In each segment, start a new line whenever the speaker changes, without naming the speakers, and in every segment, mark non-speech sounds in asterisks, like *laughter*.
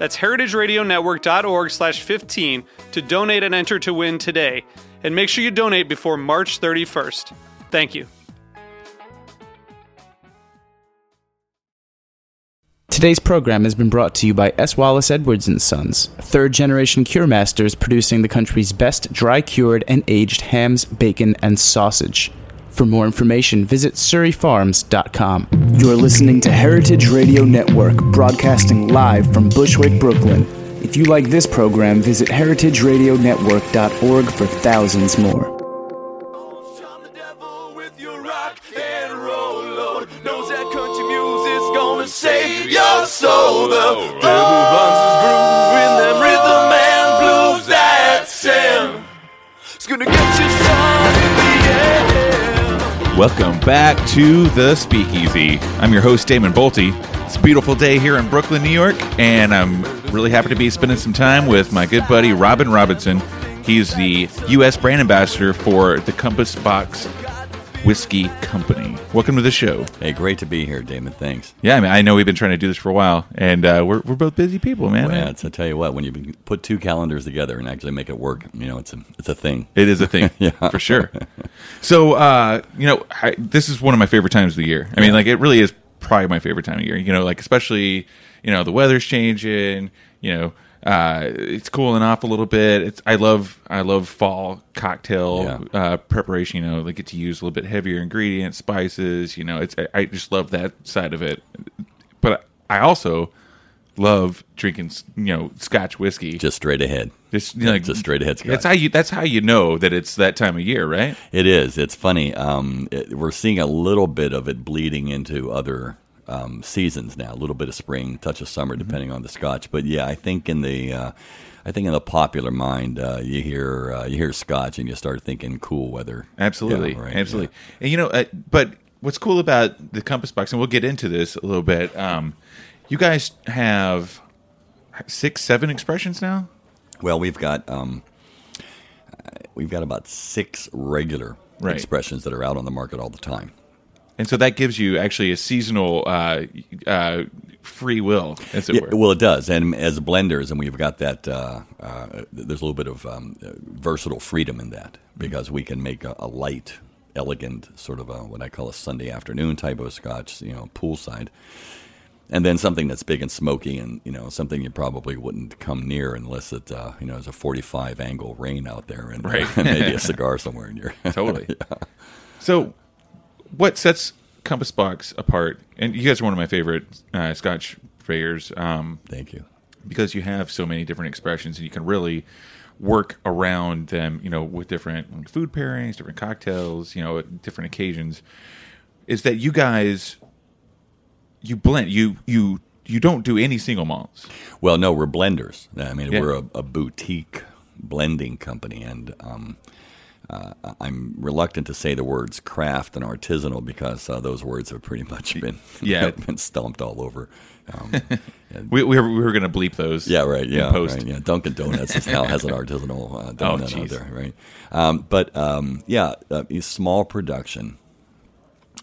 That's heritageradionetwork.org slash 15 to donate and enter to win today. And make sure you donate before March 31st. Thank you.
Today's program has been brought to you by S. Wallace Edwards and Sons, third generation cure masters producing the country's best dry cured and aged hams, bacon, and sausage. For more information, visit surryfarms.com. You're listening to Heritage Radio Network, broadcasting live from Bushwick, Brooklyn. If you like this program, visit heritageradionetwork.org for thousands more.
Save your soul. The devil finds
Welcome back to the Speakeasy. I'm your host, Damon Boelte. It's a beautiful day here in Brooklyn, New York, and I'm really happy to be spending some time with my good buddy Robin Robinson. He's the U.S. brand ambassador for the Compass Box Whiskey Company. Welcome to the show.
Hey, great to be here, Damon. Thanks.
Yeah, I mean, I know we've been trying to do this for a while, and uh, we're, we're both busy people, man.
Well, I tell you what, when you put two calendars together and actually make it work, you know, it's a it's a thing.
It is a thing, *laughs*
Yeah.
for sure. So, uh, you know, I, this is one of my favorite times of the year. I mean, like, it really is probably my favorite time of year. You know, like especially, you know, the weather's changing. You know, uh, it's cooling off a little bit. It's I love I love fall cocktail
Yeah.
uh, preparation. You know, they get to use a little bit heavier ingredients, spices. You know, it's I, I just love that side of it. But I also love drinking, you know, Scotch whiskey.
Just straight ahead.
Just you know, like
Just straight ahead Scotch.
That's how you. That's how you know that it's that time of year, right?
It is. It's funny. Um, it, we're seeing a little bit of it bleeding into other um, seasons now. A little bit of spring, touch of summer,
Mm-hmm.
depending on the Scotch. But yeah, I think in the uh, I think in the popular mind, uh, you hear uh, you hear Scotch and you start thinking cool weather.
Absolutely,
Yeah, right,
absolutely. And you know, uh, but what's cool about the Compass Box, and we'll get into this a little bit. Um, you guys have six, seven expressions now.
Well, we've got um, we've got about six regular
Right.
expressions that are out on the market all the time.
And so that gives you actually a seasonal uh, uh, free will, as it
Yeah,
were.
well, it does, and as blenders, and we've got that. Uh, uh, there's a little bit of um, versatile freedom in that because we can make a, a light, elegant sort of a, what I call a Sunday afternoon type of scotch, you know, poolside, and then something that's big and smoky, and you know, something you probably wouldn't come near unless it, uh, you know, there's a 45 angle rain out there, and,
Right. *laughs*
and maybe a *laughs* cigar somewhere in your.
totally. *laughs* So, what sets Compass Box apart? And you guys are one of my favorite uh, Scotch players. Um,
Thank you.
because you have so many different expressions and you can really work around them, you know, with different like, food pairings, different cocktails, you know, at different occasions, is that you guys you blend you you you don't do any single malts.
Well, no, we're blenders. I mean,
Yeah.
we're a, a boutique blending company, and um, uh, I'm reluctant to say the words craft and artisanal because uh, those words have pretty much been *laughs*
Yeah.
been stomped all over. Um, *laughs*
We, we were, we were going to bleep those.
yeah, right. Yeah,
post.
right, yeah. Dunkin' Donuts is now has an artisanal uh, *laughs* donut out
jeez.
there, right? Um, but um, yeah, uh, small production,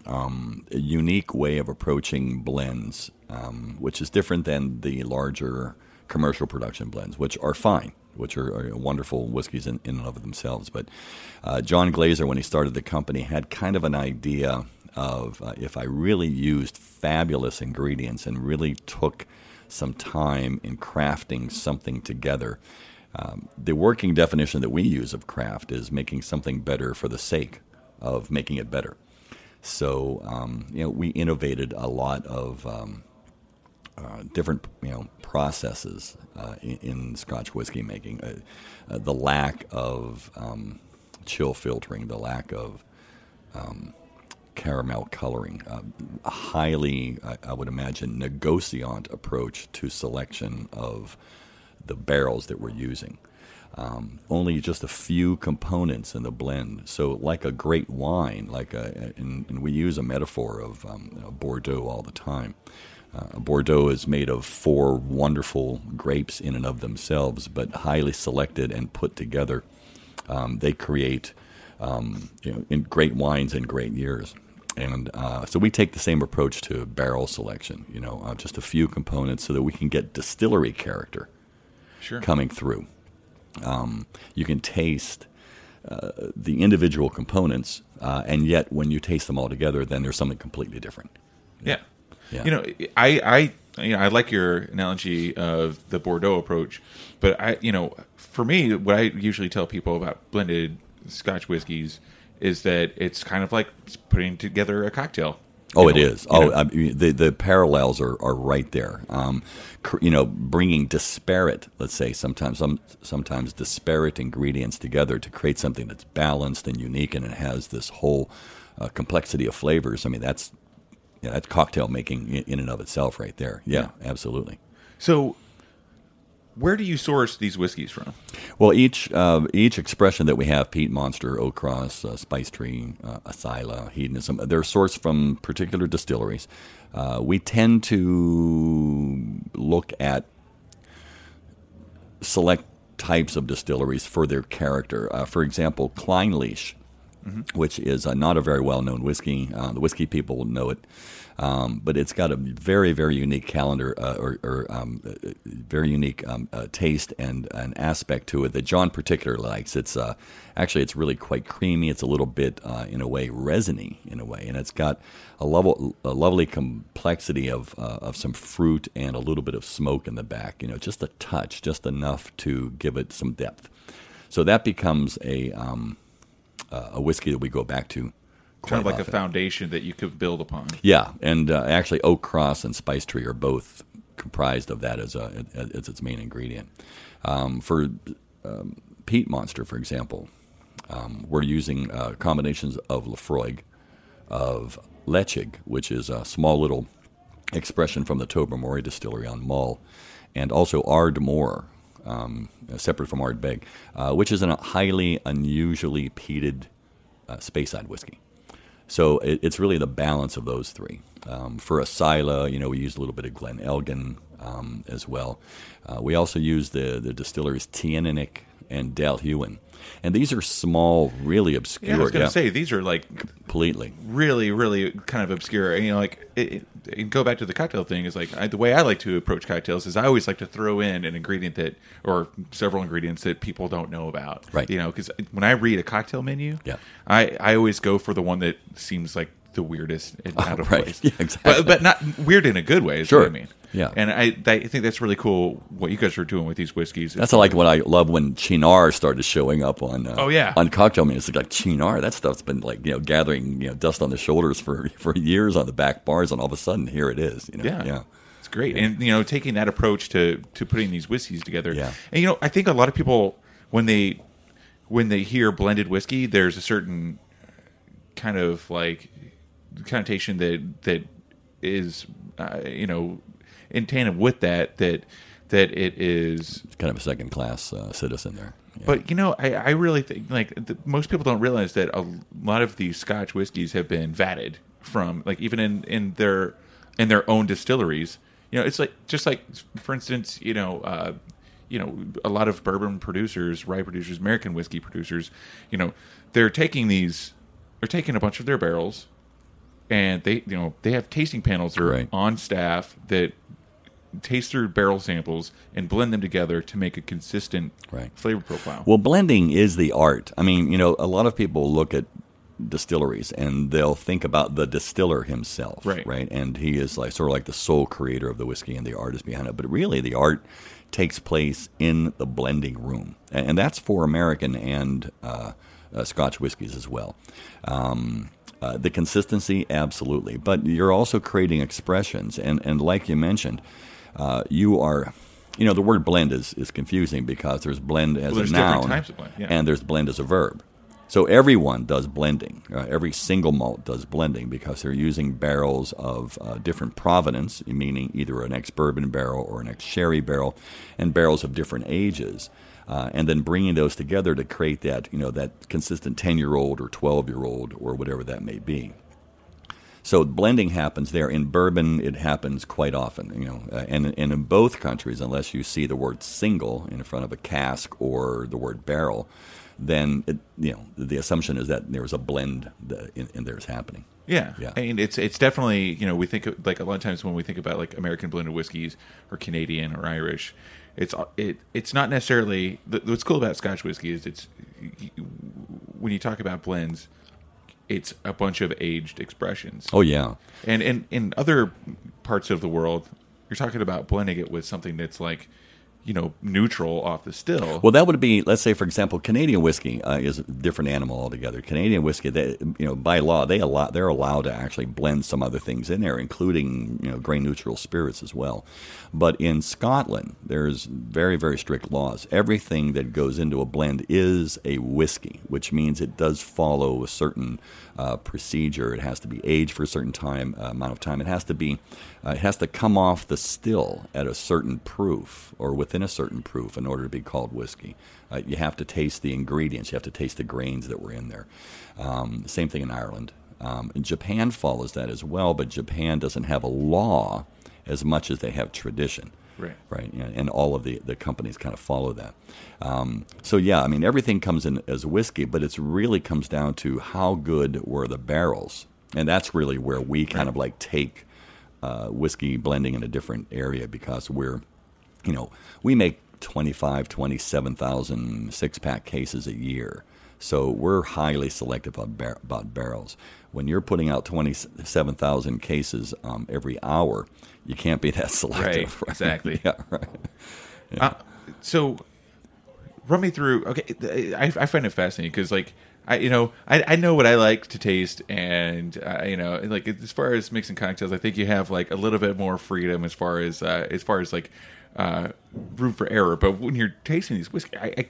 um, a unique way of approaching blends, um, which is different than the larger commercial production blends, which are fine, which are, are wonderful whiskeys in, in and of themselves. But uh, John Glaser, when he started the company, had kind of an idea of uh, if I really used fabulous ingredients and really took some time in crafting something together. Um, the working definition that we use of craft is making something better for the sake of making it better. So um, you know, we innovated a lot of um, uh, different you know processes uh, in, in Scotch whiskey making. Uh, uh, the lack of um, chill filtering, the lack of um, caramel coloring, uh, a highly, I, I would imagine, negotiant approach to selection of the barrels that we're using. Um, only just a few components in the blend. So, like a great wine, like a, and, and we use a metaphor of um, you know, Bordeaux all the time. Uh, Bordeaux is made of four wonderful grapes in and of themselves, but highly selected and put together. Um, they create um, you know, in great wines and great years. And uh, so we take the same approach to barrel selection, you know, uh, just a few components so that we can get distillery character
Sure.
coming through. Um, you can taste uh, the individual components, uh, and yet when you taste them all together, then there's something completely different.
Yeah.
Yeah.
You know, I, I, you know, I like your analogy of the Bordeaux approach, but I, you know, for me, what I usually tell people about blended Scotch whiskeys is that it's kind of like putting together a cocktail.
Oh,
You
it
know,
is. Oh. I mean, the the parallels are, are right there. Um, cr- you know, bringing disparate, let's say sometimes some sometimes disparate ingredients together to create something that's balanced and unique, and it has this whole uh, complexity of flavors. I mean, that's yeah, that's cocktail making in, and of itself, right there. Yeah, absolutely.
So, where do you source these whiskeys from?
Well, each uh, each expression that we have, Peat Monster, Oak Cross, uh, Spice Tree, uh, Asyla, Hedonism, they're sourced from particular distilleries. Uh, we tend to look at select types of distilleries for their character. Uh, for example, Clynelish, which is uh, not a very well known whiskey. Uh, the whiskey people know it. Um, but it's got a very, very unique calendar uh, or, or um, uh, very unique um, uh, taste and an aspect to it that John particularly likes. It's uh, actually it's really quite creamy. It's a little bit, uh, in a way, resiny in a way, and it's got a level, a lovely complexity of uh, of some fruit and a little bit of smoke in the back. You know, just a touch, just enough to give it some depth. So that becomes a um, uh, a whiskey that we go back to.
Kind of like a foundation that you could build upon.
Yeah, and uh, actually, Oak Cross and Spice Tree are both comprised of that as a as its main ingredient. Um, for um, Peat Monster, for example, um, we're using uh, combinations of Laphroaig, of Ledaig, which is a small little expression from the Tobermory distillery on Mull, and also Ardmore, um, separate from Ardbeg, uh, which is a highly unusually peated uh, Speyside whiskey. So it, it's really the balance of those three. Um, for Asyla, you know, we use a little bit of Glen Elgin um, as well. Uh, we also use the the distilleries Teaninich and Dailuaine, and these are small, really obscure.
Yeah, I was going to
yeah,
say these are like
completely.
really, really kind of obscure. You know, like it, go back to the cocktail thing is like I, the way I like to approach cocktails is I always like to throw in an ingredient that or several ingredients that people don't know about.
Right.
You know, because when I read a cocktail menu,
Yeah.
I I always go for the one that seems like the weirdest and *laughs* out of
right.
place. *laughs*
Yeah, exactly.
But but not weird in a good way. Is
Sure.
What I mean.
Yeah.
And I I think that's really cool what you guys are doing with these whiskeys.
That's like what I love when Cynar started showing up on. Uh,
Oh, yeah.
on cocktail menus. It's like Cynar. That stuff's been like you know gathering you know dust on the shoulders for *laughs* for years on the back bars, and all of a sudden here it is. You know?
Yeah.
yeah.
It's great. And you know, taking that approach to to putting these whiskeys together.
Yeah.
And you know, I think a lot of people when they when they hear blended whiskey, there's a certain kind of like connotation that that is uh, you know in tandem with that that that it is
kind of a second class uh, citizen there. Yeah.
but you know, I, I really think like the, most people don't realize that a lot of these Scotch whiskeys have been vatted from like even in in their in their own distilleries. You know, it's like just like for instance, you know, uh, you know, a lot of bourbon producers, rye producers, American whiskey producers, you know, they're taking these, they're taking a bunch of their barrels, and they you know they have tasting panels that are
Right.
on staff that taste their barrel samples and blend them together to make a consistent
Right.
flavor profile.
Well, blending is the art. I mean, you know, a lot of people look at distilleries and they'll think about the distiller himself,
Right.
Right, and he is like sort of like the sole creator of the whiskey and the artist behind it. But really, the art takes place in the blending room, and, and that's for American and uh, uh, Scotch whiskies as well. Um, uh, the consistency, absolutely, but you're also creating expressions, and and like you mentioned, uh, you are. You know the word blend is, is confusing because there's blend as
Well, there's
a noun
types of blend, yeah.
and there's blend as a verb. So everyone does blending. Uh, every single malt does blending because they're using barrels of uh, different provenance, meaning either an ex-bourbon barrel or an ex-sherry barrel, and barrels of different ages, uh, and then bringing those together to create that you know that consistent ten-year-old or twelve-year-old or whatever that may be. So blending happens there. In bourbon, it happens quite often, you know, uh, and, and in both countries, unless you see the word single in front of a cask or the word barrel, then it, you know the assumption is that there's a blend that in, in there's happening.
Yeah.
Yeah.
I mean, it's it's definitely you know we think of, like a lot of times when we think about like American blended whiskeys or Canadian or Irish, it's it it's not necessarily the, what's cool about Scotch whiskey is it's when you talk about blends, it's a bunch of aged expressions.
Oh yeah,
And in in other parts of the world, you're talking about blending it with something that's like you know neutral off the still.
Well, that would be, let's say, for example, Canadian whiskey uh, is a different animal altogether. Canadian whiskey, they, you know, by law, they allow they're allowed to actually blend some other things in there, including you know grain neutral spirits as well. But in Scotland, there's very very strict laws. Everything that goes into a blend is a whiskey, which means it does follow a certain uh, procedure. It has to be aged for a certain time uh, amount of time. It has to be, uh, it has to come off the still at a certain proof or within a certain proof in order to be called whiskey. Uh, you have to taste the ingredients. You have to taste the grains that were in there. Um, same thing in Ireland. Um, Japan follows that as well, but Japan doesn't have a law as much as they have tradition
Right.
right? And, and all of the, the companies kind of follow that. Um, so yeah, I mean everything comes in as whiskey, but it's really comes down to how good were the barrels, and that's really where we kind of like take uh, whiskey blending in a different area because we're, you know, we make 25, 27,000 six pack cases a year. So we're highly selective about, bar- about barrels. When you're putting out 27,000 cases um, every hour, you can't be that *laughs* selective.
Right, exactly. *laughs*
yeah, right.
Uh, so run me through okay i, I find it fascinating because like i you know I, I know what i like to taste and uh, you know like as far as mixing cocktails i think you have like a little bit more freedom as far as uh, as far as like uh, room for error but when you're tasting these whiskey i, I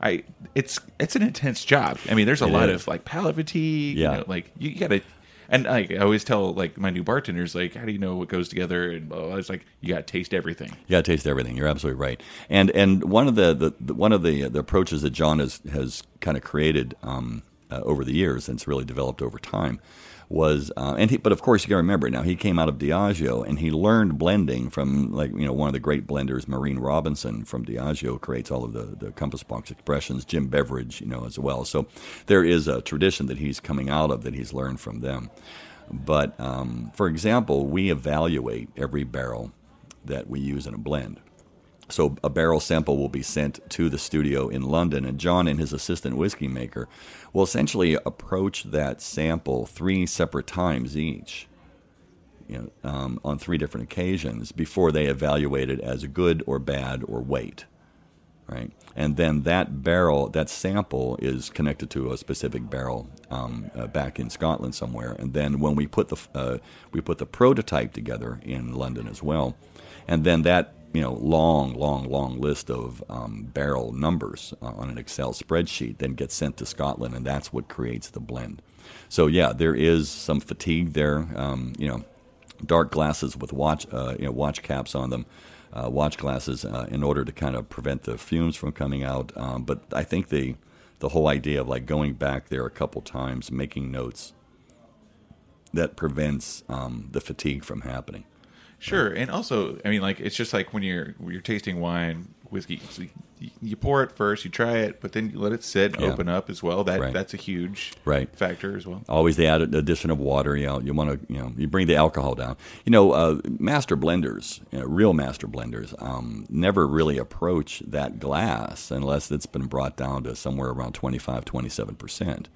I, it's it's an intense job. I mean, there's a
It
lot
is.
of like palate fatigue.
Yeah.
You know, like you, gotta, and like I always tell like my new bartenders, like, how do you know what goes together? And blah, blah, blah. it's like you gotta taste everything.
You got to taste everything. You're absolutely right. And and one of the, the, the one of the the approaches that John has has kind of created um, uh, over the years, and it's really developed over time, was uh, and he, but of course you got to remember now he came out of Diageo and he learned blending from like you know one of the great blenders, Maureen Robinson from Diageo, creates all of the the compass box expressions. Jim Beveridge, you know as well. So there is a tradition that he's coming out of that he's learned from them. But um, for example, we evaluate every barrel that we use in a blend. So a barrel sample will be sent to the studio in London, and John and his assistant whiskey maker will essentially approach that sample three separate times each, you know, um, on three different occasions before they evaluate it as good or bad or weight, right? And then that barrel, that sample, is connected to a specific barrel um, uh, back in Scotland somewhere. And then when we put the uh, we put the prototype together in London as well, and then that you know long, long, long list of um, barrel numbers uh, on an Excel spreadsheet then gets sent to Scotland, and that's what creates the blend. So yeah, there is some fatigue there. Um, you know, dark glasses with watch uh, you know watch caps on them. Uh, watch glasses uh, in order to kind of prevent the fumes from coming out. Um, but I think the the whole idea of like going back there a couple times, making notes, that prevents um, the fatigue from happening.
Sure, and also, I mean, like it's just like when you're when you're tasting wine, whiskey. So you, you pour it first, you try it, but then you let it sit,
Yeah.
open up as well. That
Right.
that's a huge
Right.
factor as well.
Always the added addition of water. You know, you want to, you know, you bring the alcohol down. You know, uh, master blenders, you know, real master blenders, um, never really approach that glass unless it's been brought down to somewhere around 25, 27 percent.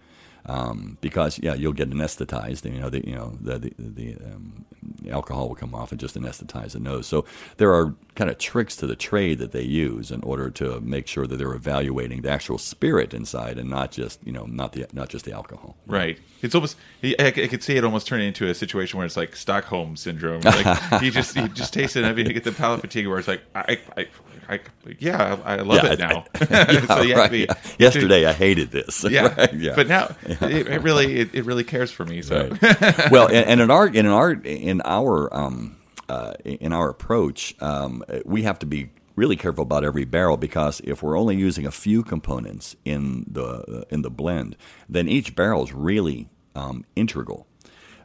Um, because yeah, you'll get anesthetized, and you know the you know the the, the um, alcohol will come off and just anesthetize the nose. So there are kind of tricks to the trade that they use in order to make sure that they're evaluating the actual spirit inside and not just you know not the not just the alcohol.
Right. It's almost. I, could see it almost turning into a situation where it's like Stockholm syndrome. Like *laughs* you just you just taste it, and you get the palate fatigue, where it's like, I, I, I yeah, I love
Yeah,
it
I-
now. *laughs* *laughs*
Yeah,
So you have to
right. Yesterday I hated this.
Yeah,
Right, yeah.
but now *laughs* it, it really it, it really cares for me. So
Right. *laughs* well, and, and in our in our in our um, uh, in our approach, um, we have to be really careful about every barrel because if we're only using a few components in the uh, in the blend, then each barrel is really um, integral.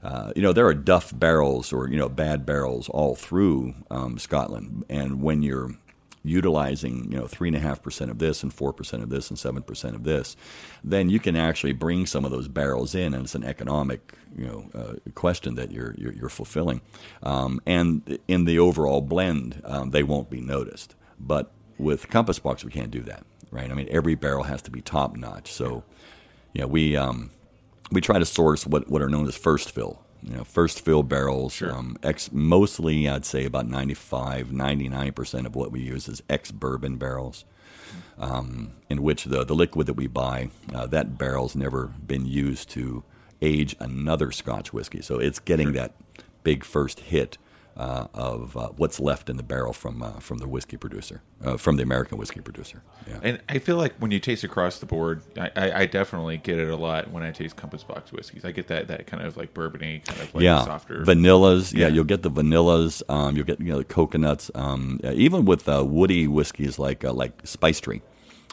Uh, you know, there are duff barrels or you know bad barrels all through um, Scotland, and when you're utilizing you know three and a half percent of this and four percent of this and seven percent of this, then you can actually bring some of those barrels in, and it's an economic you know uh, question that you're you're, you're fulfilling, um, and in the overall blend, um, they won't be noticed. But with Compass Box, we can't do that, right? I mean, every barrel has to be top notch. So, know, we um, we try to source what, what are known as first fill. You know, first fill barrels. Um, ex, mostly, I'd say about 95, 99% of what we use is ex bourbon barrels, um, in which the, the liquid that we buy, uh, that barrel's never been used to age another Scotch whiskey. So it's getting that big first hit uh, of uh, what's left in the barrel from uh, from the whiskey producer, uh, from the American whiskey producer. Yeah.
And I feel like when you taste across the board, I, I, I definitely get it a lot when I taste Compass Box whiskeys. I get that that kind of like bourbony, kind of like
yeah,
softer.
vanillas. Yeah.
Yeah.
you'll get the vanillas. Um, you'll get you know the coconuts. Um, even with uh, woody whiskeys like uh, like Spice Tree,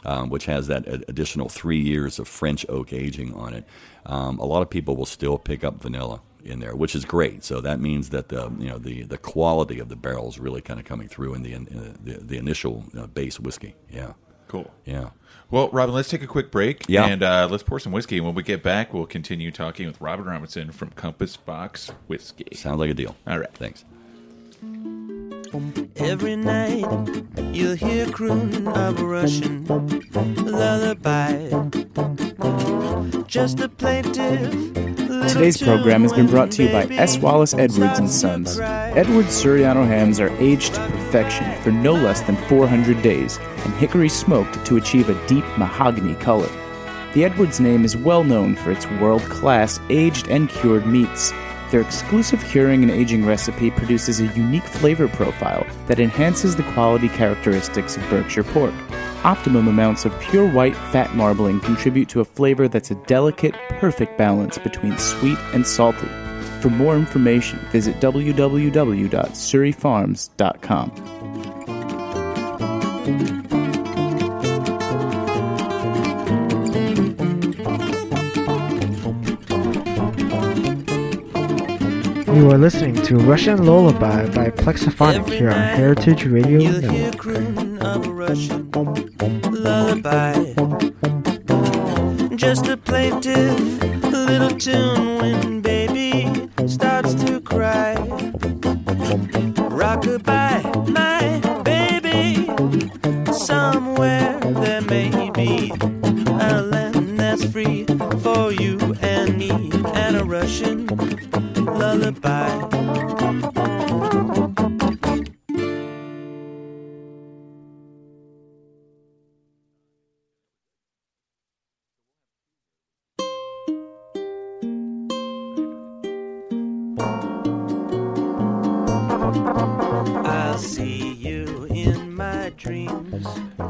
um, which has that additional three years of French oak aging on it. Um, a lot of people will still pick up vanilla in there, which is great. So that means that the you know the, the quality of the barrel is really kind of coming through in the in, the, the initial uh, base whiskey. Yeah,
cool.
yeah.
Well, Robin, let's take a quick break.
Yeah.
And uh, let's pour some whiskey. And when we get back, we'll continue talking with Robin Robinson from Compass Box Whiskey.
Sounds like a deal.
All right.
Thanks.
Every night you'll hear croon of a Russian lullaby. Just a plaintive.
Today's program has been brought to you by S. Wallace Edwards and Sons. Edwards Surryano hams are aged to perfection for no less than 400 days and hickory smoked to achieve a deep mahogany color. The Edwards name is well known for its world-class aged and cured meats. Their exclusive curing and aging recipe produces a unique flavor profile that enhances the quality characteristics of Berkshire pork. Optimum amounts of pure white fat marbling contribute to a flavor that's a delicate, perfect balance between sweet and salty. For more information, visit www.surryfarms.com.
You are listening to Russian Lullaby by Plexophonic here on Heritage Radio
You'll hear
Network.
croon of a Russian lullaby. Just a plaintive little tune when baby starts to cry. Rock Rockabye, my baby. Somewhere there may be a land that's free for you and me and a Russian lullaby. I'll see you in my dreams.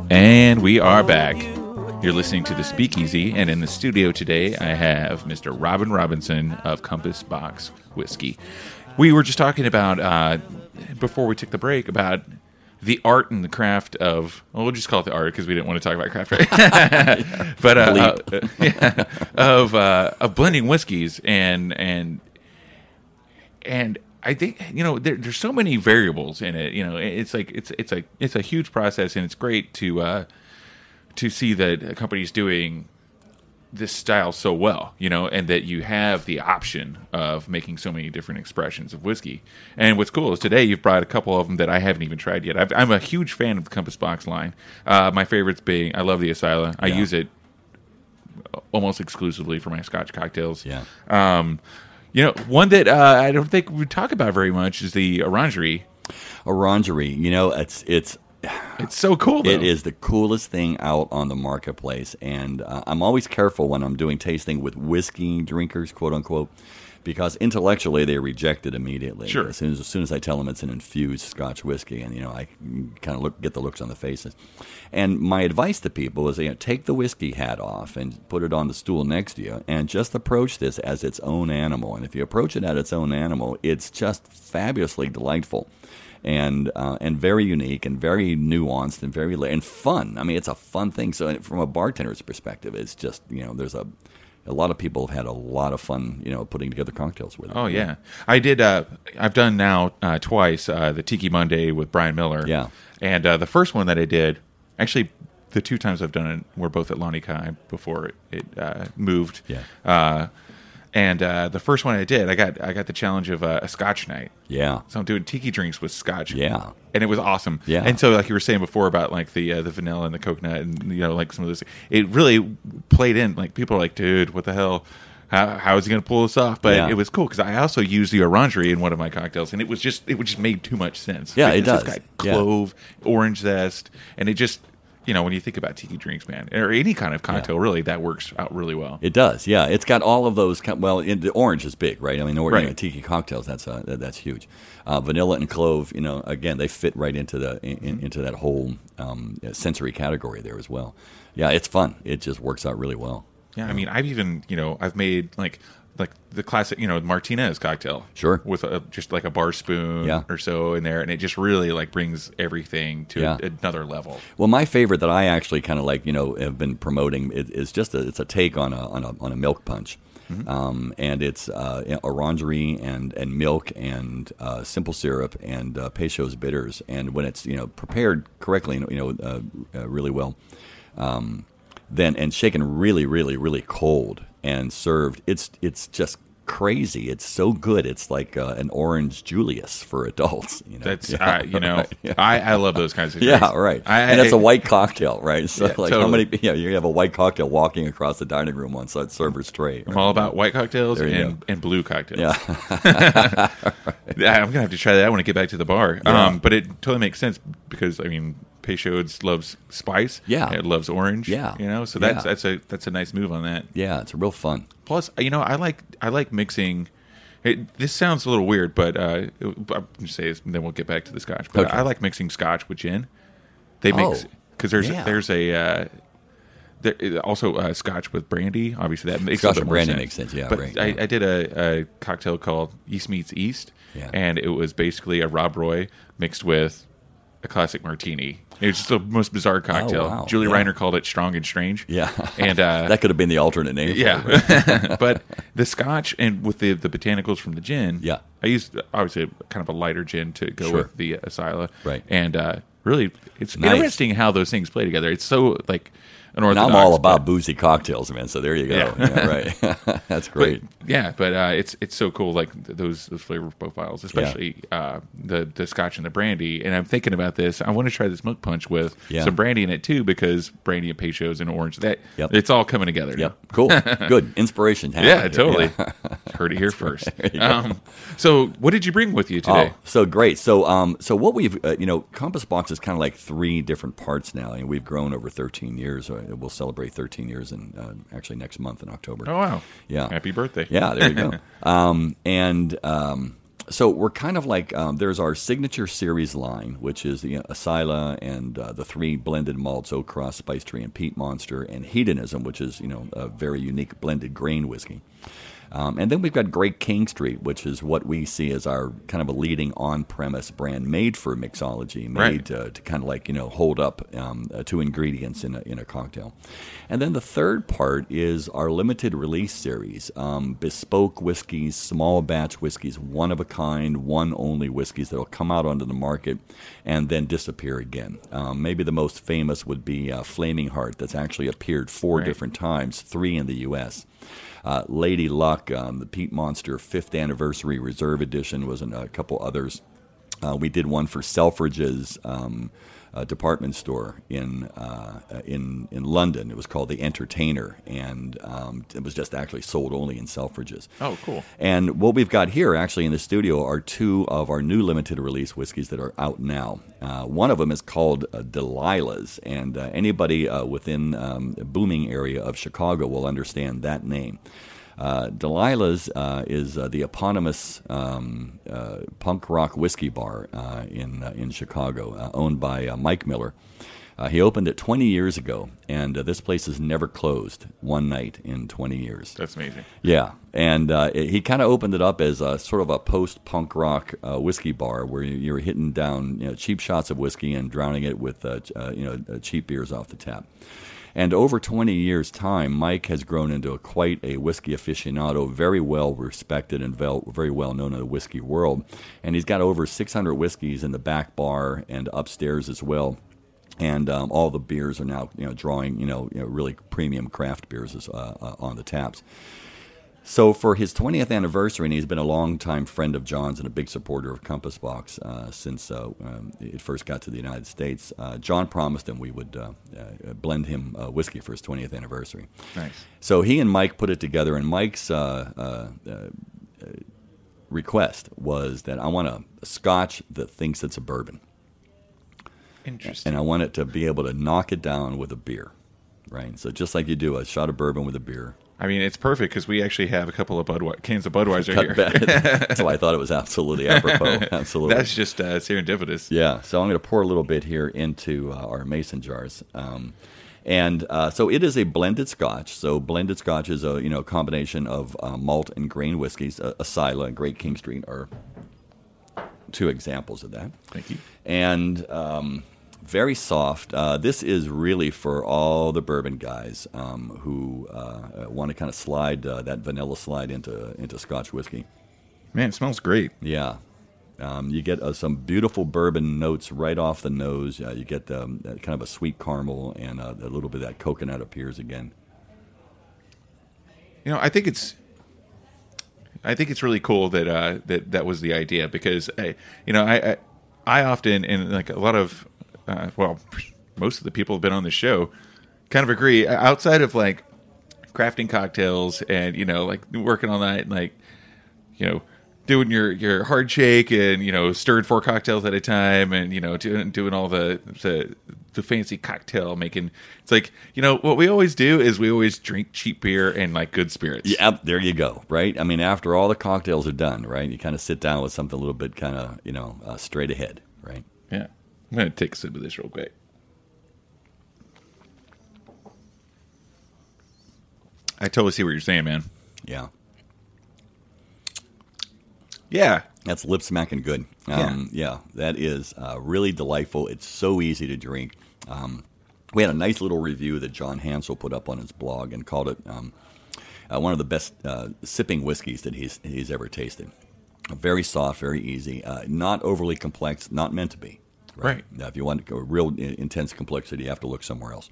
And we are back. You're listening to the Speakeasy, and in the studio today, I have Mr. Robin Robinson of Compass Box Whiskey. We were just talking about uh, before we took the break about the art and the craft of. Well, we'll just call it the art because we didn't want to talk about craft, right? *laughs* but uh, uh, *laughs* yeah, of uh, of blending whiskeys and and and I think you know there, there's so many variables in it. You know, it's like it's it's a it's a huge process, and it's great to uh, to see that a company's doing this style so well. You know, and that you have the option of making so many different expressions of whiskey. And what's cool is today you've brought a couple of them that I haven't even tried yet. I've, I'm a huge fan of the Compass Box line. Uh, my favorites being I love the Asyla. I
Yeah.
use it almost exclusively for my Scotch cocktails.
Yeah.
Um, you know, one that uh, I don't think we talk about very much is the Orangery.
Orangery, you know, it's it's *sighs*
It's so cool. Though.
It is the coolest thing out on the marketplace, and uh, I'm always careful when I'm doing tasting with whiskey drinkers, quote unquote, because intellectually they reject it immediately.
Sure.
As soon as, as soon as I tell them it's an infused Scotch whiskey, and you know I kind of look get the looks on the faces. And my advice to people is, you know, take the whiskey hat off and put it on the stool next to you, and just approach this as its own animal. And if you approach it as its own animal, it's just fabulously delightful and uh, and very unique and very nuanced and very and fun. I mean, it's a fun thing. So from a bartender's perspective, it's just you know there's a a lot of people have had a lot of fun you know putting together cocktails with it.
Oh yeah, I did. Uh, I've done now uh, twice uh, the Tiki Monday with Brian Miller.
Yeah.
and uh, the first one that I did, actually, the two times I've done it were both at Lani Kai before it, it uh, moved.
Yeah.
And uh, the first one I did, I got I got the challenge of uh, a Scotch night.
Yeah.
So I'm doing tiki drinks with Scotch.
Yeah.
and it was awesome.
Yeah.
and so like you were saying before about like the uh, the vanilla and the coconut and you know like some of this, it really played in. Like people are like, dude, what the hell? How, how is he going to pull this off? But
Yeah.
it was cool because I also used the orangery in one of my cocktails, and it was just it just made too much sense.
Yeah, it
it's
does.
got
Yeah.
clove, orange zest, and it just you know when you think about tiki drinks, man, or any kind of cocktail, really that works out really well.
It does, yeah. It's got all of those. Well, the orange is big, right? I mean, or,
Right.
you know, tiki cocktails. That's uh, that's huge. Uh, vanilla and clove, you know, again, they fit right into the in, in- into that whole um, sensory category there as well. Yeah, it's fun. It just works out really well.
Yeah, I mean, I've even you know I've made like like the classic you know Martinez cocktail,
Sure.
with a, just like a bar spoon
Yeah.
or so in there, and it just really like brings everything to
Yeah.
another level.
Well, my favorite that I actually kind of like, you know, have been promoting is, is just a, it's a take on a on a, on a milk punch, um, and it's uh, orangery and and milk and uh, simple syrup and uh, Peychaud's bitters, and when it's you know prepared correctly, you know, uh, uh, really well, um, then and shaken really, really, really cold and served, it's it's just crazy. It's so good. It's like uh, an orange Julius for adults. You know?
That's *laughs*
Yeah,
uh, you know
right, yeah.
I, I love those kinds of. *laughs*
Yeah, right.
I,
and it's
a
white cocktail, right? So,
Yeah,
like, how
totally.
many? *laughs* Yeah, you have a white cocktail walking across the dining room on that server's tray.
I'm all about white cocktails and, and blue cocktails.
Yeah,
I'm gonna have to try that when I get back to the bar. Um, but it totally makes sense because I mean, Peychaud's loves spice.
Yeah.
it loves orange.
Yeah.
you know, so that's
Yeah.
that's a that's a nice move on that.
yeah, it's real fun.
Plus, you know, I like I like mixing. It, this sounds a little weird, but uh, I'll just say this, then we'll get back to the scotch. But
Okay.
I like mixing scotch with gin. They mix
Oh,
because there's
yeah.
there's a uh, there, also uh, scotch with brandy. Obviously, that makes
Scotch
a
with
bit more
brandy
sense.
makes sense, yeah,
but
right,
I,
yeah.
I did a, a cocktail called East Meets East,
Yeah.
and it was basically a Rob Roy mixed with a classic martini. It was just the most bizarre cocktail.
Oh, wow.
Julie
Yeah.
Reiner called it strong and strange.
Yeah,
and uh, *laughs*
that could have been the alternate name. for it, right?
yeah, *laughs* but the scotch and with the the botanicals from the gin.
Yeah.
I used obviously kind of a lighter gin to go
Sure.
with the Asyla.
Right.
and uh, really, it's
Nice.
interesting how those things play together. It's so like
And. I'm all
but-
about boozy cocktails, man. So there you go.
Yeah. *laughs*
Yeah, right. *laughs* That's
but-
great.
yeah, but uh, it's it's so cool, like those those flavor profiles, especially uh, the the scotch and the brandy. And I'm thinking about this. I want to try this milk punch with
Yeah.
some brandy in it too, because brandy and Peychaud's and orange. That
Yep.
it's all coming together. now.
Yep. Cool. *laughs* Good. Inspiration.
Yeah, totally. Heard it here first. Um, so, what did you bring with you today?
Oh, so great. So, um, so what we've, uh, you know, Compass Box is kind of like three different parts now, and we've grown over 13 years. Uh, We'll celebrate 13 years in uh, actually next month in October.
Oh, wow!
Yeah.
Happy birthday!
Yeah, there you go. *laughs* um, and um, so we're kind of like um, there's our signature series line, which is the Asyla and uh, the three blended malts: Oak Cross, Spice Tree, and Peat Monster, and Hedonism, which is you know a very unique blended grain whiskey. Um, and then we've got Great King Street, which is what we see as our kind of a leading on-premise brand made for mixology, made
Right.
uh, to kind of like you know hold up um, uh, two ingredients in a, in a cocktail. And then the third part is our limited release series, um, bespoke whiskeys, small batch whiskeys, one of a kind, one only whiskeys that'll come out onto the market and then disappear again. Um, maybe the most famous would be uh, Flaming Heart, that's actually appeared four
Right.
different times, three in the U.S. Uh, Lady Luck, um, the Peat Monster fifth anniversary reserve edition was in a couple others. Uh, we did one for Selfridges, um, uh, department store in uh, in in London. It was called the Entertainer, and um, it was just actually sold only in Selfridges.
Oh, cool.
And what we've got here, actually, in the studio, are two of our new limited release whiskeys that are out now. Uh, one of them is called uh, Delilah's, and uh, anybody uh, within um, the booming area of Chicago will understand that name. Uh, Delilah's uh, is uh, the eponymous um, uh, punk rock whiskey bar uh, in uh, in Chicago, uh, owned by uh, Mike Miller. Uh, he opened it 20 years ago, and uh, this place has never closed one night in 20 years.
That's amazing.
Yeah, and uh, it- he kind of opened it up as a sort of a post-punk rock uh, whiskey bar where you- you're hitting down you know, cheap shots of whiskey and drowning it with uh, uh, you know cheap beers off the tap. And over 20 years' time, Mike has grown into a, quite a whiskey aficionado, very well respected and very well known in the whiskey world. And he's got over 600 whiskeys in the back bar and upstairs as well and um, all the beers are now you know drawing you know, you know really premium craft beers uh, uh, on the taps. So for his 20th anniversary, and he's been a longtime friend of John's and a big supporter of Compass Box uh, since uh, um, it first got to the United States. Uh, John promised him we would uh, uh, blend him uh, whiskey for his 20th anniversary.
Nice.
So he and Mike put it together, and Mike's uh, uh, uh, request was that I want a Scotch that thinks it's a bourbon
Interesting.
and I want it to be able to knock it down with a beer, right? So just like you do a shot of bourbon with a beer.
I mean, it's perfect because we actually have a couple of Budwe- cans of Budweiser *laughs* here.
back. *laughs* so I thought it was absolutely apropos. *laughs* Absolutely.
That's just uh, serendipitous.
yeah. So I'm going to pour a little bit here into uh, our mason jars. Um, and uh, so it is a blended Scotch. So blended Scotch is a you know combination of uh, malt and grain whiskeys. Uh, Asyla and Great King Street are two examples of that.
Thank you.
and um, very soft. Uh, this is really for all the bourbon guys um, who uh, want to kind of slide uh, that vanilla slide into into Scotch whiskey.
Man, it smells great.
Yeah. Um, you get uh, some beautiful bourbon notes right off the nose. Uh, you get um, that kind of a sweet caramel, and uh, a little bit of that coconut appears again.
You know, I think it's, I think it's really cool that uh, that that was the idea because I, you know, I, I, I often and like a lot of, uh, well, most of the people have been on the show, kind of agree. Outside of like crafting cocktails and you know like working all night, and, like you know doing your your hard shake and you know stirred four cocktails at a time and you know doing doing all the the the fancy cocktail making it's like you know what we always do is we always drink cheap beer and like good spirits
Yeah, there you go. Right. I mean, after all the cocktails are done, right, you kind of sit down with something a little bit kind of you know uh, straight ahead, right?
yeah i'm gonna take a sip of this real quick i totally see what you're saying man
Yeah.
yeah
That's lip smacking good. Um, yeah. that is uh, really delightful. It's so easy to drink. Um, we had a nice little review that John Hansell put up on his blog and called it um, uh, one of the best uh, sipping whiskeys that he's he's ever tasted. Very soft, very easy, uh, not overly complex, not meant to be.
Right.
Now, if you want real intense complexity, you have to look somewhere else.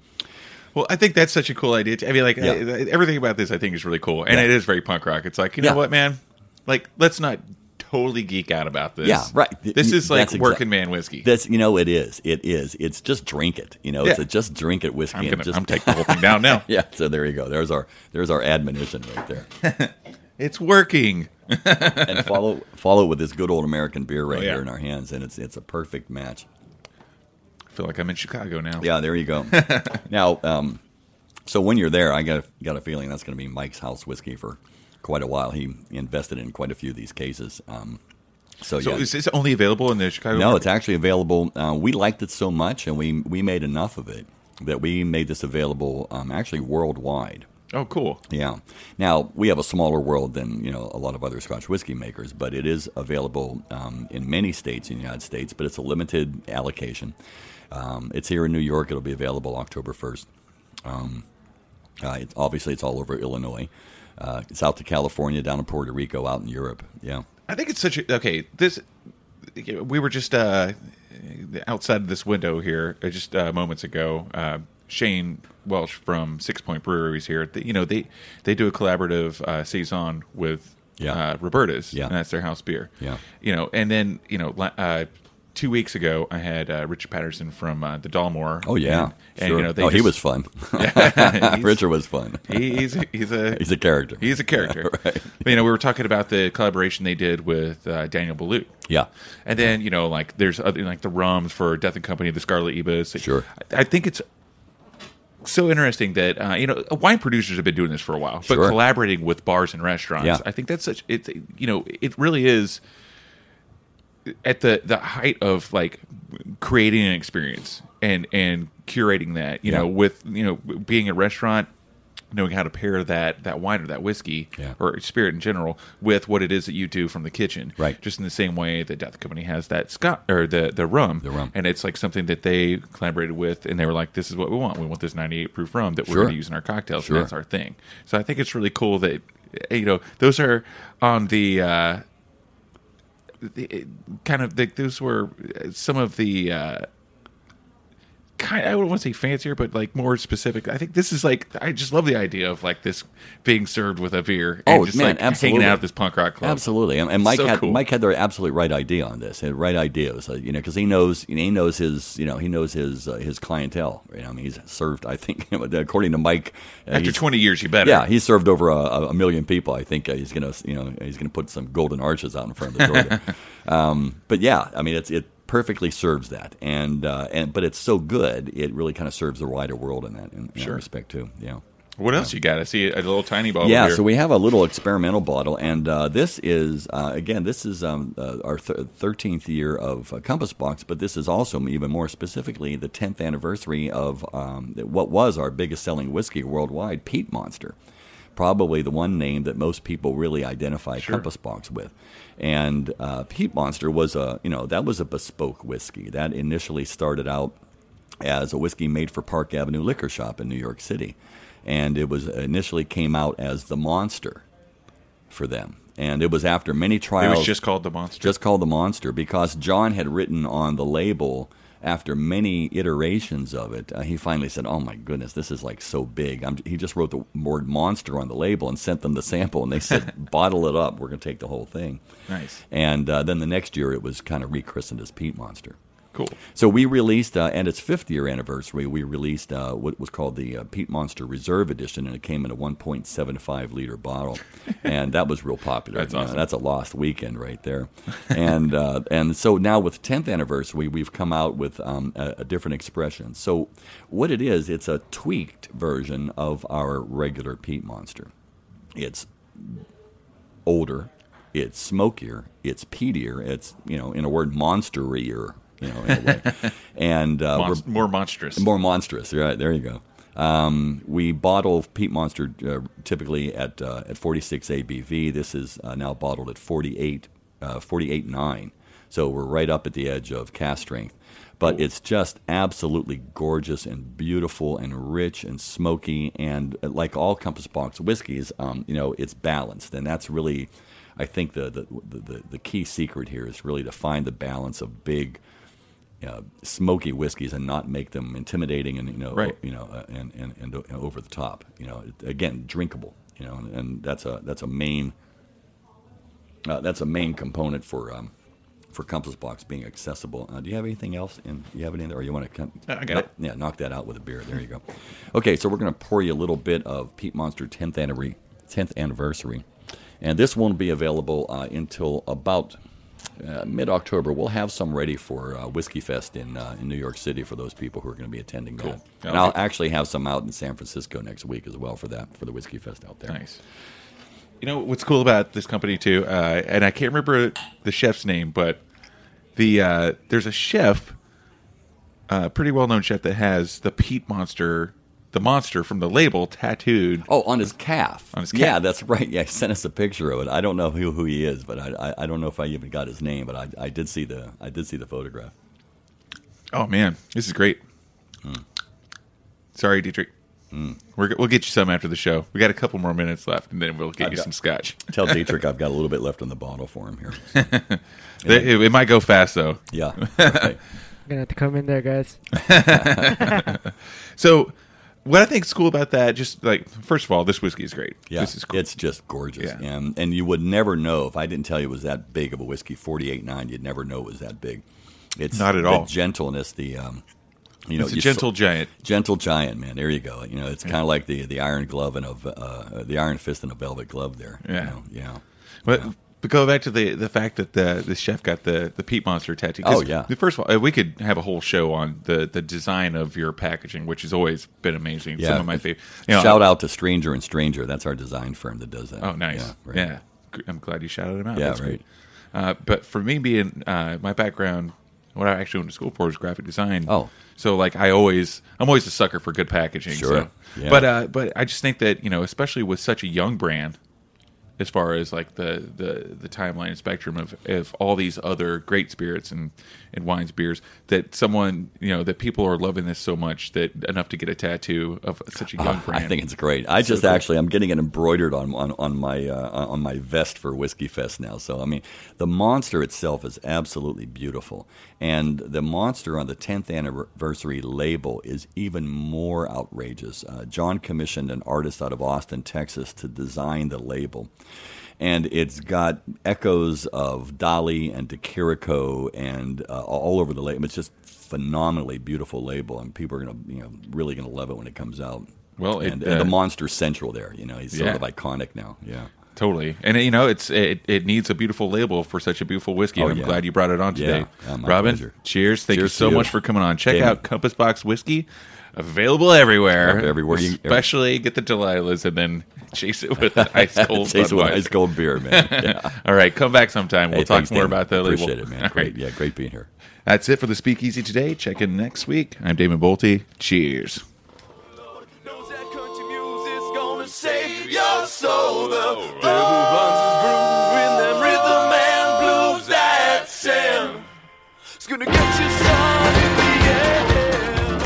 Well, I think that's such a cool idea. I mean, like
Yeah.
I- everything about this, I think is really cool, and
Yeah.
it is very punk rock. It's like you know
Yeah.
what, man? Like, let's not totally geek out about this.
Yeah, right.
This is like
That's
working man whiskey.
That's you know, it is. It is. It's just drink it. You know, it's
Yeah.
a just drink it whiskey.
I'm gonna,
just,
I'm taking the whole thing down now. *laughs*
yeah. So there you go. There's our there's our admonition right there. *laughs*
It's working.
and follow follow with this good old American beer oh, right
Oh, yeah.
here in our hands, and it's it's a perfect match.
Feel like I'm in Chicago now.
Yeah, there you go. *laughs* now, um, so when you're there, I got a, got a feeling that's going to be Mike's house whiskey for quite a while. He invested in quite a few of these cases. Um, so,
So
yeah.
is this only available in the Chicago?
No,
market?
it's actually available. Uh, we liked it so much, and we we made enough of it that we made this available um, actually worldwide.
Oh, cool.
Yeah. Now we have a smaller world than you know a lot of other Scotch whiskey makers, but it is available um, in many states in the United States. But it's a limited allocation. Um, it's here in New York. It'll be available October first. Um, uh, it's, obviously, it's all over Illinois. Uh, it's out to California, down to Puerto Rico, out in Europe. Yeah.
I think it's such a okay. This we were just uh, outside of this window here uh, just uh, moments ago. Uh, Shane Welch from Sixpoint Breweries here. They, you know they they do a collaborative uh, saison with
Yeah.
uh, Roberta's.
Yeah.
and that's their house beer.
Yeah.
you know, and then you know uh, two weeks ago, I had uh, Richard Paterson from uh, the Dalmore.
Oh yeah,
and, and,
sure.
you know,
oh, he was fun. *laughs* *laughs*
He's-
Richard was fun.
he's he's a *laughs*
He's a character.
He's a character.
right.
But, you know, we were talking about the collaboration they did with uh, Daniel Boulud.
Yeah.
And then, you know, like there's other, like the rums for Death and Company, the Scarlet Ibis.
Sure.
I, I think it's so interesting that uh, you know wine producers have been doing this for a while, but
Sure.
collaborating with bars and restaurants.
Yeah.
I think that's such it. You know, it really is at the the height of like creating an experience and and curating that. You
Yeah.
know, with you know being a restaurant. Knowing how to pair that that wine or that whiskey
Yeah.
or spirit in general with what it is that you do from the kitchen,
Right.
Just in the same way that Death Company has that Scott or the the rum,
The rum.
and it's like something that they collaborated with, and they were like, "This is what we want. We want this 98 proof rum that we're
Sure.
to use in our cocktails,
Sure.
and that's our thing." So I think it's really cool that you know those are on the. Uh, the kind of the, those were some of the uh, kind. I wouldn't want to say fancier, but like more specific. I think this is like I just love the idea of like this being served with a beer. And
Oh,
just
man,
like
absolutely.
hanging out at this punk rock club.
Absolutely, and, and Mike
So
had
cool.
Mike had the absolute right idea on this. Had right ideas, uh, you know, because he knows you know, he knows his you know he knows his uh, his clientele. You know, I mean, he's served. I think *laughs* according to Mike, uh,
After 20 years, you better.
Yeah, he served over a, a a million people. I think uh, he's gonna, you know, he's gonna put some golden arches out in front of the door. *laughs* um, but yeah, I mean, it's it perfectly serves that, and uh, and but it's so good, it really kind of serves the wider world in that in, in that respect too. Yeah.
What else you got? I see a little tiny bottle.
Yeah,
here.
so we have a little experimental bottle, and uh, this is uh, again, this is um, uh, our thirteenth year of uh, Compass Box, but this is also even more specifically the tenth anniversary of um, what was our biggest selling whiskey worldwide, Peat Monster. Probably the one name that most people really identify Compass Box with, and uh, Peat Monster was a you know that was a bespoke whiskey that initially started out as a whiskey made for Park Avenue Liquor Shop in New York City, and it was initially came out as the Monster for them, and it was after many
it
trials.
was just called the monster.
just called the Monster because John had written on the label. After many iterations of it, uh, he finally said, "Oh my goodness, this is like so big." I'm, he just wrote the word "monster" on the label and sent them the sample, and they said, *laughs* "Bottle it up. We're going to take the whole thing."
Nice.
And uh, then the next year, it was kind of rechristened as Peat Monster.
Cool.
So we released, uh, at its fifth year anniversary, we released uh, what was called the uh, Peat Monster Reserve Edition, and it came in a 1.75 liter bottle, *laughs* and that was real popular.
That's
You know, that's a lost weekend right there. and uh, and so now with 10th anniversary, we've come out with um, a, a different expression. So what it is, it's a tweaked version of our regular Peat Monster. It's older, it's smokier, it's peatier, it's you know, in a word, monsterier, you know, in a way, *laughs* and uh,
Mon-
we're
more monstrous.
more monstrous. Right there, you go. Um, we bottle Peat Monster uh, typically at uh, at 46 ABV. This is uh, now bottled at 48 uh, 48.9. So we're right up at the edge of cask strength. But it's just absolutely gorgeous and beautiful and rich and smoky and uh, like all Compass Box whiskeys, um, you know, it's balanced and that's really, I think the the, the the key secret here is really to find the balance of big, uh, smoky whiskeys and not make them intimidating and you know
Right.
you know uh, and, and, and, and over the top you know again drinkable you know and, and that's a that's a main uh, that's a main component for um, for Compass Box being accessible. Uh, do you have anything else? In, do you have anything, or you want to? Come,
I got it.
Yeah, knock that out with a beer. There you go. Okay, so we're going to pour you a little bit of Peat Monster 10th anniversary, 10th anniversary, and this won't be available uh, until about uh, mid October. We'll have some ready for uh, Whiskey Fest in uh, in New York City for those people who are going to be attending that.
Yeah,
And I'll
okay.
actually have some out in San Francisco next week as well for that for the Whiskey Fest out there.
Nice. You know what's cool about this company too, uh, and I can't remember the chef's name, but the uh, there's a chef, a pretty well known chef that has the peat monster, the monster from the label tattooed.
Oh, on his calf.
On his calf.
Yeah, that's right. Yeah, he sent us a picture of it. I don't know who, who he is, but I, I I don't know if I even got his name, but I, I did see the I did see the photograph.
Oh man, this is great. Sorry, Dietrich. We're, we'll get you some after the show. We got a couple more minutes left, and then we'll get
I've
you
got-
some scotch.
Tell *laughs* Dietrich I've got a little bit left in the bottle for him here. *laughs*
It, it might go fast though.
Yeah. *laughs* right.
Gonna have to come in there, guys.
So, what I think is cool about that, just like first of all, this whiskey is great.
Yeah,
this is cool.
it's just gorgeous,
Yeah.
and and you would never know if I didn't tell you it was that big of a whiskey. Forty eight nine, you'd never know it was that big. It's
Not at
the
all.
gentleness, the um, you know,
it's a
you
gentle
saw-
giant.
gentle giant man. There you go. You know, it's kind of like the the iron glove and of uh, the iron fist and a velvet glove. There. you
Yeah.
know, yeah.
But, but go back to the the fact that the the chef got the the peat monster tattoo.
Oh, yeah.
the First of all, uh, we could have a whole show on the the design of your packaging, which has always been amazing.
Yeah.
Some of my favorite. You know,
Shout out to Stranger and Stranger. That's our design firm that does that.
Oh, nice.
Yeah.
Yeah,
right.
G- I'm glad you shouted him out.
Yeah,
That's
right.
Uh, but for me, being uh, my background, what I actually went to school for was graphic design.
Oh.
so like I always, I'm always a sucker for good packaging.
Sure.
so-
Yeah.
But uh, but I just think that you know, especially with such a young brand, as far as like the the the timeline and spectrum of of all these other great spirits and and wines beers that someone you know that people are loving this so much that enough to get a tattoo of such a young
Ah,
brand
I think it's great. I just
cool.
actually I'm getting it embroidered on on, on my uh, on my vest for Whiskey Fest now. So I mean, the monster itself is absolutely beautiful, and the monster on the 10th anniversary label is even more outrageous. Uh, John commissioned an artist out of Austin, Texas, to design the label. And it's got echoes of Dali and De DeCirico and uh, all over the label. It's just phenomenally beautiful label, and people are gonna, you know, really gonna love it when it comes out.
Well, it,
and, and the
uh,
monster central there. You know, he's sort
Yeah.
of iconic now. Yeah.
Totally, and you know it's it, it needs a beautiful label for such a beautiful whiskey.
Oh,
and I'm
yeah.
glad you brought it on today,
Yeah. Yeah,
Robin.
pleasure.
Cheers! Thank
Cheers
you so
you.
much for coming on. Check
Damn.
out Compass Box Whiskey, available everywhere.
Yep, everywhere
especially get the Delilah's and then chase it with an *laughs* ice cold.
Chase it with ice cold beer, man. *laughs* Yeah.
All right, come back sometime. We'll
Hey,
talk
thanks,
more
Dan.
about the label.
Appreciate it, man.
All
Great.
right.
Yeah, great being here.
That's it for the Speakeasy today. Check in next week. I'm Damon Boelte. Cheers.
Knows